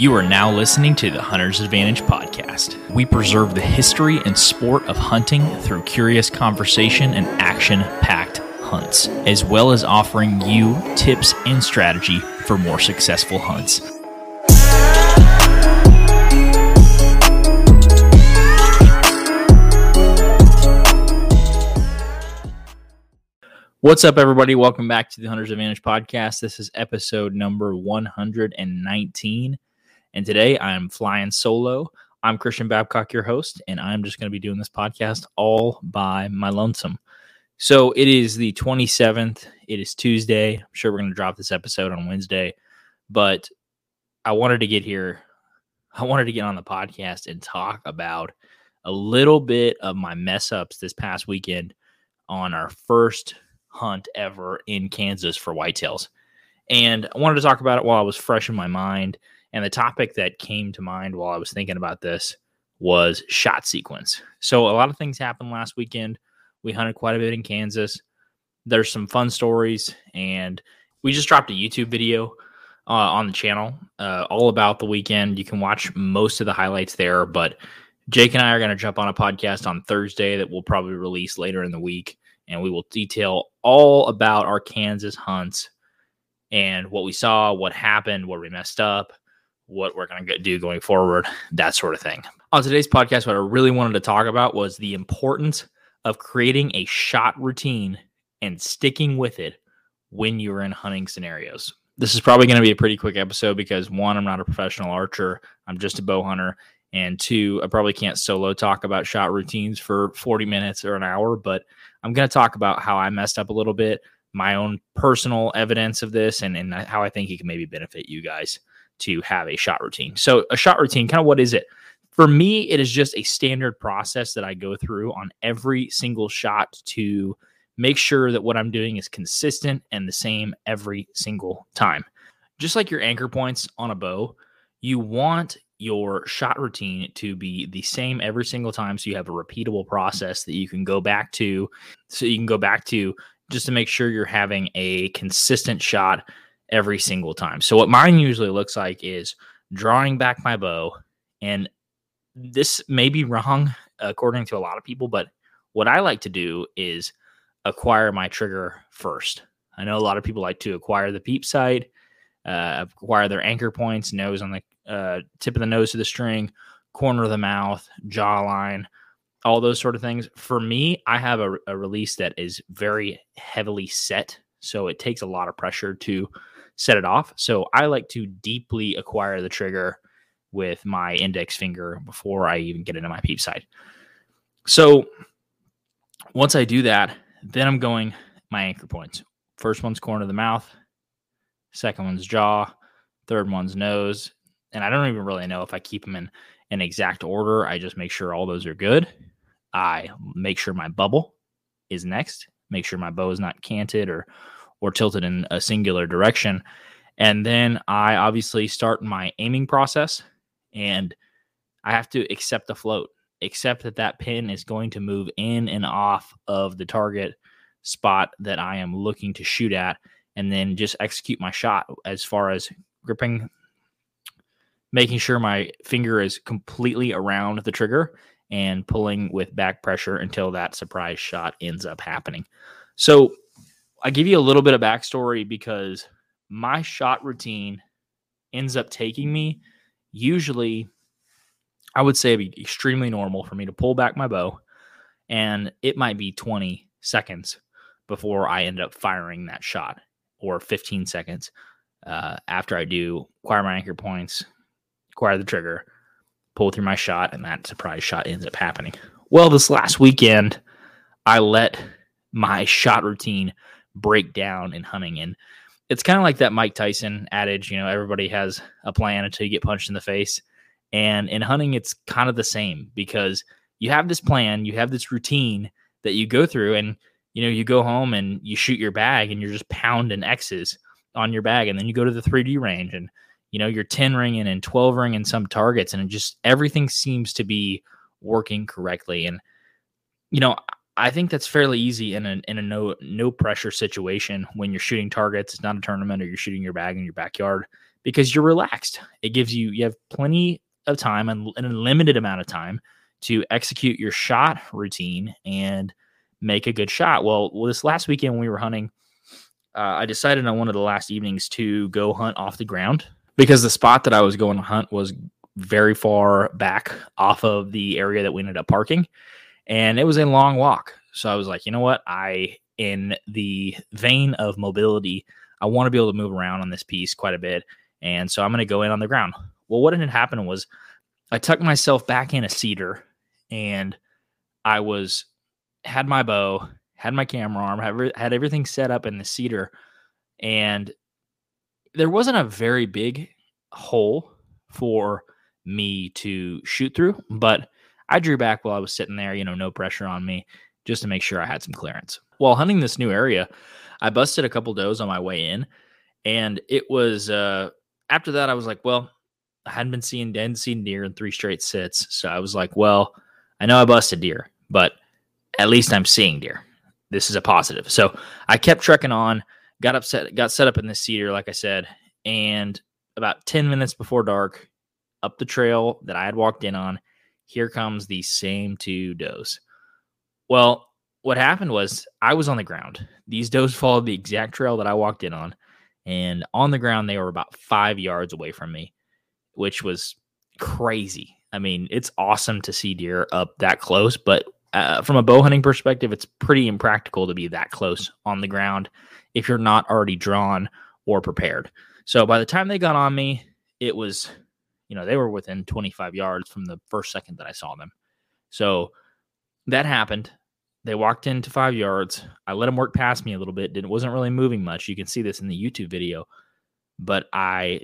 You are now listening to the Hunter's Advantage podcast. We preserve the history and sport of hunting through curious conversation and action packed hunts, as well as offering you tips and strategy for more successful hunts. What's up, everybody? Welcome back to the Hunter's Advantage podcast. This is episode number 119. And today I'm flying solo. I'm Christian Babcock, your host, and I'm just going to be doing this podcast all by my lonesome. So it is the 27th. It is Tuesday. I'm sure we're going to drop this episode on Wednesday, but I wanted to get here. I wanted to get on the podcast and talk about a little bit of my mess ups this past weekend on our first hunt ever in Kansas for whitetails. And I wanted to talk about it while I was fresh in my mind and the topic that came to mind while I was thinking about this was shot sequence. So a lot of things happened last weekend. We hunted quite a bit in Kansas. There's some fun stories, and we just dropped a YouTube video uh, on the channel uh, all about the weekend. You can watch most of the highlights there, but Jake and I are going to jump on a podcast on Thursday that we'll probably release later in the week, and we will detail all about our Kansas hunts and what we saw, what happened, where we messed up, what we're going to do going forward, that sort of thing. On today's podcast, what I really wanted to talk about was the importance of creating a shot routine and sticking with it when you're in hunting scenarios. This is probably going to be a pretty quick episode because one, I'm not a professional archer, I'm just a bow hunter. And two, I probably can't solo talk about shot routines for 40 minutes or an hour, but I'm going to talk about how I messed up a little bit, my own personal evidence of this, and, and how I think it can maybe benefit you guys to have a shot routine. So, a shot routine, kind of what is it? For me, it is just a standard process that I go through on every single shot to make sure that what I'm doing is consistent and the same every single time. Just like your anchor points on a bow, you want your shot routine to be the same every single time so you have a repeatable process that you can go back to so you can go back to just to make sure you're having a consistent shot every single time. So what mine usually looks like is drawing back my bow and this may be wrong according to a lot of people, but what I like to do is acquire my trigger first. I know a lot of people like to acquire the peep sight, uh, acquire their anchor points, nose on the uh, tip of the nose to the string, corner of the mouth, jawline, all those sort of things. For me, I have a, a release that is very heavily set, so it takes a lot of pressure to set it off. So I like to deeply acquire the trigger with my index finger before I even get into my peep sight. So once I do that, then I'm going my anchor points. First one's corner of the mouth, second one's jaw, third one's nose. And I don't even really know if I keep them in an exact order. I just make sure all those are good. I make sure my bubble is next, make sure my bow is not canted or or tilted in a singular direction. And then I obviously start my aiming process and I have to accept the float, accept that that pin is going to move in and off of the target spot that I am looking to shoot at, and then just execute my shot as far as gripping, making sure my finger is completely around the trigger and pulling with back pressure until that surprise shot ends up happening. So I give you a little bit of backstory because my shot routine ends up taking me usually I would say it'd be extremely normal for me to pull back my bow and it might be 20 seconds before I end up firing that shot or 15 seconds uh, after I do acquire my anchor points, acquire the trigger, pull through my shot, and that surprise shot ends up happening. Well, this last weekend, I let my shot routine break down in hunting. And it's kind of like that Mike Tyson adage, you know, everybody has a plan until you get punched in the face. And in hunting, it's kind of the same because you have this plan, you have this routine that you go through, and you know, you go home and you shoot your bag and you're just pounding X's on your bag. And then you go to the 3D range and you know, you're 10 ringing and 12 ringing some targets, and it just everything seems to be working correctly. And, you know, I think that's fairly easy in a in a no no pressure situation when you're shooting targets. It's not a tournament or you're shooting your bag in your backyard. because you're relaxed. It gives you you have plenty of time and a limited amount of time to execute your shot routine and make a good shot. Well, well this last weekend when we were hunting, uh, I decided on one of the last evenings to go hunt off the ground because the spot that I was going to hunt was very far back off of the area that we ended up parking, and it was a long walk. So I was like, you know what? I in the vein of mobility, I want to be able to move around on this piece quite a bit, and so I'm going to go in on the ground. Well, what had happened was I tucked myself back in a cedar, and I was had my bow, had my camera arm, had, had everything set up in the cedar, and there wasn't a very big hole for me to shoot through, but I drew back while I was sitting there, you know, no pressure on me, just to make sure I had some clearance. While hunting this new area, I busted a couple does on my way in, and it was uh after that I was like, well, I hadn't been seeing hadn't deer in three straight sits, so I was like, well, I know I busted deer, but at least I'm seeing deer. This is a positive. So I kept trekking on, got upset, got set up in the cedar, like I said, and about 10 minutes before dark, up the trail that I had walked in on, here comes the same two does. Well, what happened was I was on the ground. These does followed the exact trail that I walked in on, and on the ground they were about five yards away from me, which was crazy. I mean, it's awesome to see deer up that close, but uh, from a bow hunting perspective, it's pretty impractical to be that close on the ground if you're not already drawn or prepared. So by the time they got on me, it was, you know, they were within 25 yards from the first second that I saw them. So that happened. They walked into five yards. I let them work past me a little bit. Didn't wasn't really moving much. You can see this in the YouTube video, but I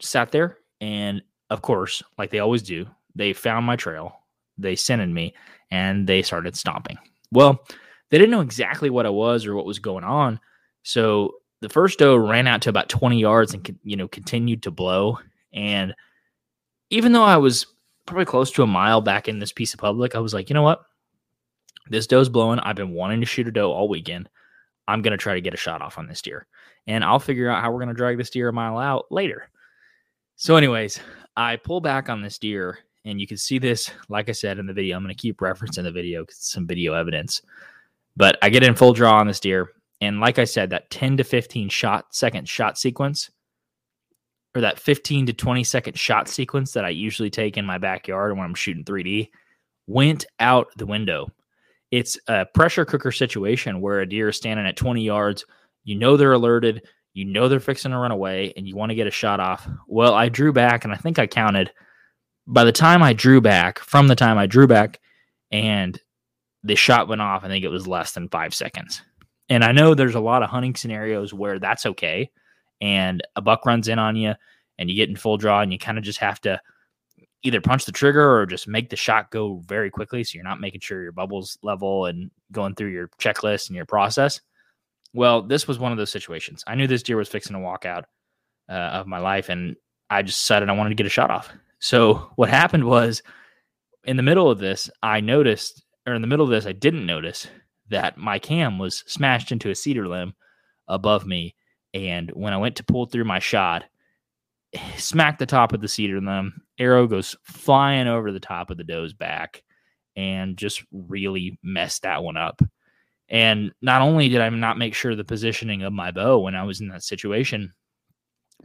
sat there and, of course, like they always do, they found my trail. They scented me and they started stomping. Well, they didn't know exactly what I was or what was going on. So the first doe ran out to about 20 yards and you know continued to blow. And even though I was probably close to a mile back in this piece of public, I was like, you know what? This doe's blowing. I've been wanting to shoot a doe all weekend. I'm going to try to get a shot off on this deer. And I'll figure out how we're going to drag this deer a mile out later. So, anyways, I pull back on this deer and you can see this, like I said in the video, I'm going to keep referencing the video because it's some video evidence. But I get in full draw on this deer. And like I said, that 10 to 15 shot second shot sequence, or that 15 to 20 second shot sequence that I usually take in my backyard when I'm shooting 3D, went out the window. It's a pressure cooker situation where a deer is standing at 20 yards. You know they're alerted. You know they're fixing to run away and you want to get a shot off. Well, I drew back and I think I counted by the time I drew back, from the time I drew back, and the shot went off, I think it was less than five seconds. And I know there's a lot of hunting scenarios where that's okay. And a buck runs in on you and you get in full draw and you kind of just have to either punch the trigger or just make the shot go very quickly. So you're not making sure your bubbles level and going through your checklist and your process. Well, this was one of those situations. I knew this deer was fixing to walk out uh, of my life and I just decided I wanted to get a shot off. So what happened was in the middle of this, I noticed, or in the middle of this, I didn't notice that my cam was smashed into a cedar limb above me. And when I went to pull through my shot, smacked the top of the cedar limb, arrow goes flying over the top of the doe's back and just really messed that one up. And not only did I not make sure the positioning of my bow when I was in that situation,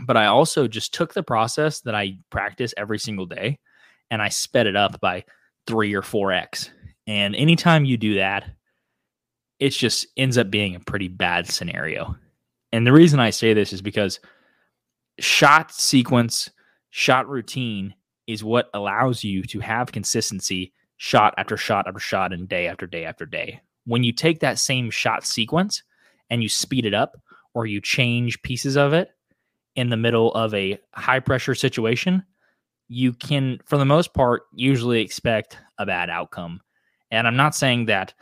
but I also just took the process that I practice every single day and I sped it up by three or four X. And anytime you do that, it just ends up being a pretty bad scenario. And the reason I say this is because shot sequence, shot routine is what allows you to have consistency shot after shot after shot and day after day after day. When you take that same shot sequence and you speed it up or you change pieces of it, in the middle of a high pressure situation, you can, for the most part, usually expect a bad outcome. And I'm not saying that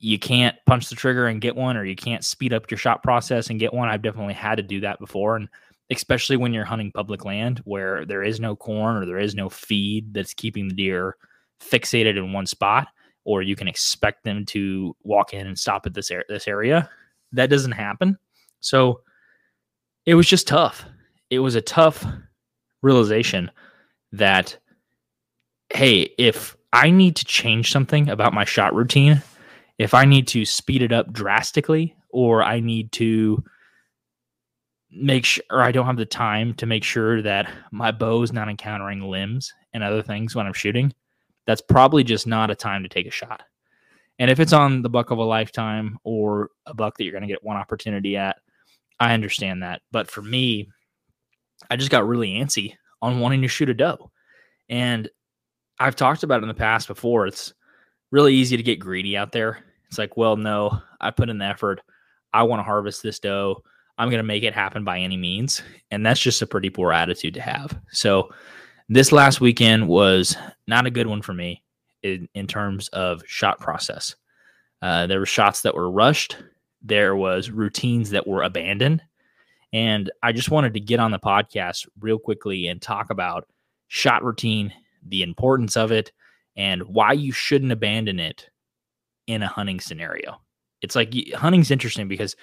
you can't punch the trigger and get one, or you can't speed up your shot process and get one. I've definitely had to do that before. And especially when you're hunting public land where there is no corn or there is no feed that's keeping the deer fixated in one spot, or you can expect them to walk in and stop at this, this area. That doesn't happen. So it was just tough. it was a tough realization that, hey, if I need to change something about my shot routine, if I need to speed it up drastically, or I need to make sure or I don't have the time to make sure that my bow is not encountering limbs and other things when I'm shooting, that's probably just not a time to take a shot. And if it's on the buck of a lifetime or a buck that you're going to get one opportunity at, I understand that. But for me, I just got really antsy on wanting to shoot a doe. And I've talked about it in the past before. It's really easy to get greedy out there. It's like, well, no, I put in the effort. I want to harvest this doe. I'm going to make it happen by any means. And that's just a pretty poor attitude to have. So this last weekend was not a good one for me in, in terms of shot process. Uh, there were shots that were rushed. There was routines that were abandoned. And I just wanted to get on the podcast real quickly and talk about shot routine, the importance of it, and why you shouldn't abandon it in a hunting scenario. It's like hunting's interesting because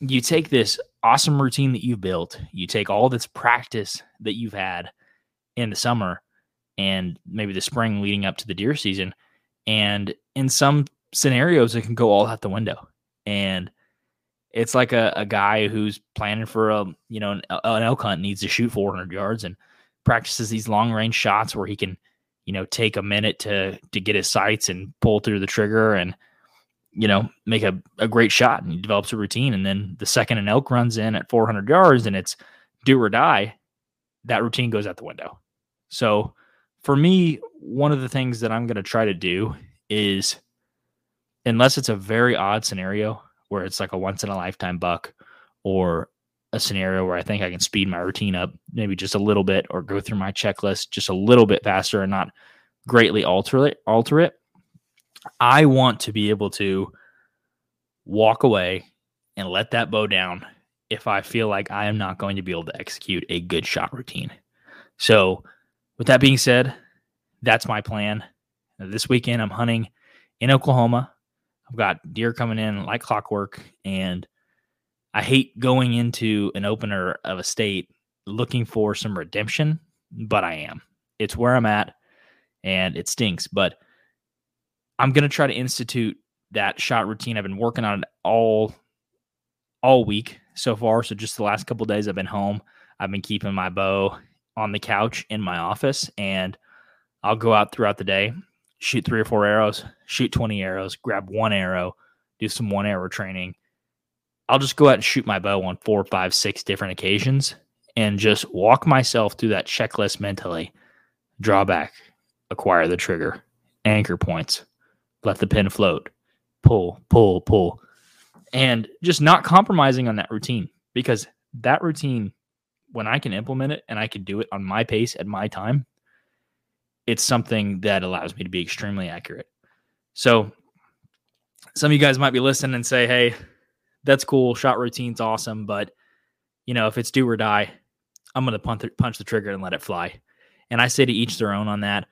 you take this awesome routine that you've built, you take all this practice that you've had in the summer and maybe the spring leading up to the deer season, and in some scenarios, it can go all out the window. And it's like a, a guy who's planning for a you know an, an elk hunt needs to shoot 400 yards and practices these long range shots where he can you know take a minute to to get his sights and pull through the trigger and you know, make a, a great shot and he develops a routine. And then the second an elk runs in at 400 yards and it's do or die, that routine goes out the window. So for me, one of the things that I'm going to try to do is, unless it's a very odd scenario where it's like a once in a lifetime buck or a scenario where I think I can speed my routine up maybe just a little bit or go through my checklist just a little bit faster and not greatly alter it, alter it. I want to be able to walk away and let that bow down if I feel like I am not going to be able to execute a good shot routine. So, with that being said, that's my plan. This weekend, I'm hunting in Oklahoma. I've got deer coming in like clockwork, and I hate going into an opener of a state looking for some redemption, but I am. It's where I'm at, and it stinks. But I'm gonna try to institute that shot routine. I've been working on it all all week so far. So just the last couple days I've been home. I've been keeping my bow on the couch in my office and I'll go out throughout the day, shoot three or four arrows, shoot 20 arrows, grab one arrow, do some one arrow training. I'll just go out and shoot my bow on four, five, six different occasions and just walk myself through that checklist mentally. Draw back, acquire the trigger, anchor points, let the pin float, pull, pull, pull, and just not compromising on that routine because that routine, when I can implement it and I can do it on my pace at my time, it's something that allows me to be extremely accurate. So, some of you guys might be listening and say, hey, that's cool. Shot routine's awesome. But, you know, if it's do or die, I'm going to punch the trigger and let it fly. And I say to each their own on that.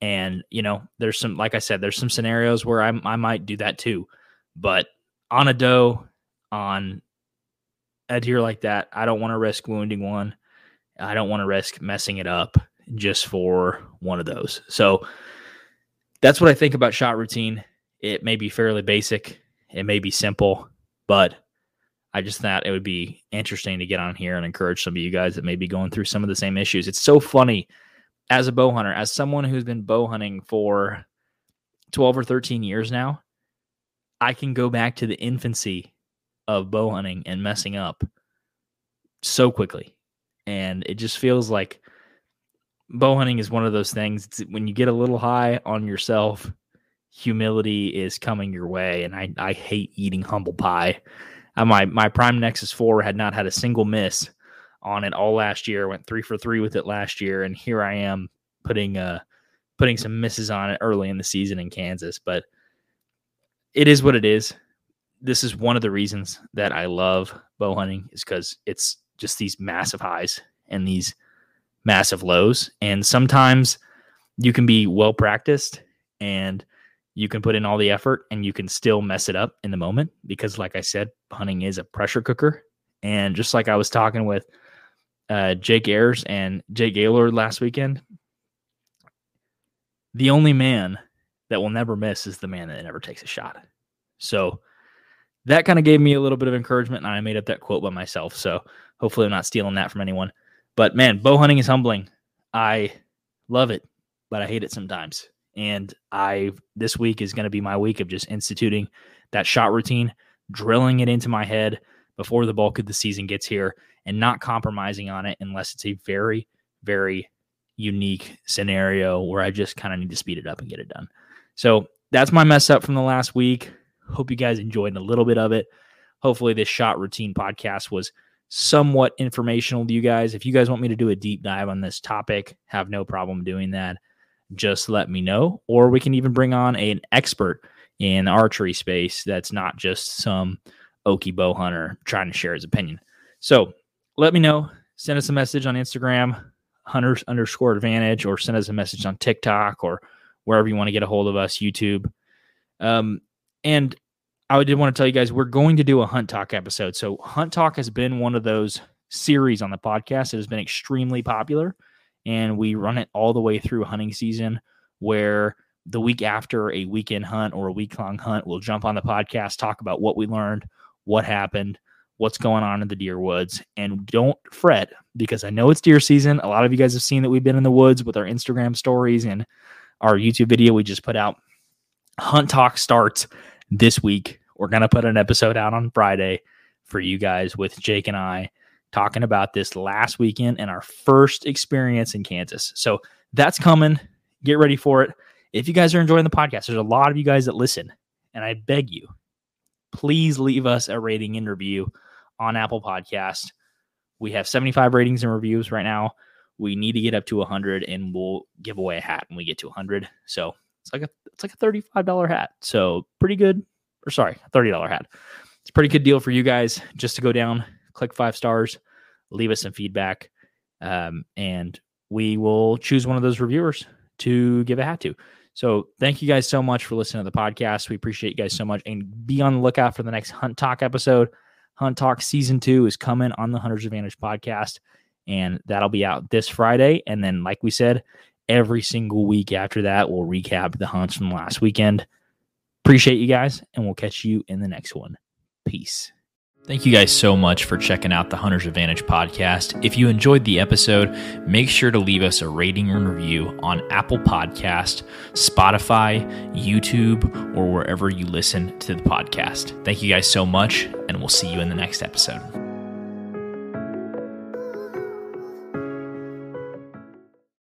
And, you know, there's some, like I said, there's some scenarios where I, I might do that too. But on a doe, on a deer like that, I don't want to risk wounding one. I don't want to risk messing it up just for one of those. So that's what I think about shot routine. It may be fairly basic, it may be simple, but I just thought it would be interesting to get on here and encourage some of you guys that may be going through some of the same issues. It's so funny as a bow hunter, as someone who's been bow hunting for 12 or 13 years now, I can go back to the infancy of bow hunting and messing up so quickly. And it just feels like bow hunting is one of those things when you get a little high on yourself, humility is coming your way. And I, I hate eating humble pie. Uh, my, my Prime Nexus 4 had not had a single miss on it all last year. Went three for three with it last year, and here I am putting uh putting some misses on it early in the season in Kansas. But it is what it is. This is one of the reasons that I love bow hunting is because it's just these massive highs and these massive lows. And sometimes you can be well practiced and you can put in all the effort and you can still mess it up in the moment because, like I said, hunting is a pressure cooker. And just like I was talking with uh, Jake Ayers and Jake Gaylord last weekend. The only man that will never miss is the man that never takes a shot. So that kind of gave me a little bit of encouragement, and I made up that quote by myself. So hopefully, I'm not stealing that from anyone. But man, bow hunting is humbling. I love it, but I hate it sometimes. And I this week is going to be my week of just instituting that shot routine, drilling it into my head before the bulk of the season gets here, and not compromising on it unless it's a very, very unique scenario where I just kind of need to speed it up and get it done. So that's my mess up from the last week. Hope you guys enjoyed a little bit of it. Hopefully, this shot routine podcast was somewhat informational to you guys. If you guys want me to do a deep dive on this topic, have no problem doing that. Just let me know. Or we can even bring on an expert in the archery space that's not just some Okie bow hunter trying to share his opinion. So let me know. Send us a message on Instagram, hunters underscore advantage, or send us a message on TikTok or wherever you want to get a hold of us, YouTube. Um, and I did want to tell you guys we're going to do a Hunt Talk episode. So Hunt Talk has been one of those series on the podcast that has been extremely popular, and we run it all the way through hunting season. Where the week after a weekend hunt or a week long hunt, we'll jump on the podcast, talk about what we learned, what happened, what's going on in the deer woods, and don't fret because I know it's deer season. A lot of you guys have seen that we've been in the woods with our Instagram stories and our YouTube video we just put out. Hunt Talk starts this week. We're going to put an episode out on Friday for you guys with Jake and I talking about this last weekend and our first experience in Kansas. So that's coming. Get ready for it. If you guys are enjoying the podcast, there's a lot of you guys that listen, and I beg you, please leave us a rating and review on Apple Podcast. We have 75 ratings and reviews right now. We need to get up to 100, and we'll give away a hat when we get to 100. So it's like a it's like a $35 hat. So pretty good. Or sorry, $30 hat. It's a pretty good deal for you guys just to go down, click five stars, leave us some feedback. Um, and we will choose one of those reviewers to give a hat to. So thank you guys so much for listening to the podcast. We appreciate you guys so much. And be on the lookout for the next Hunt Talk episode. Hunt Talk season two is coming on the Hunters Advantage podcast. And that'll be out this Friday. And then, like we said, every single week after that. We'll recap the hunts from last weekend. Appreciate you guys, and we'll catch you in the next one. Peace. Thank you guys so much for checking out the Hunter's Advantage podcast. If you enjoyed the episode, make sure to leave us a rating and review on Apple Podcast, Spotify, YouTube, or wherever you listen to the podcast. Thank you guys so much, and we'll see you in the next episode.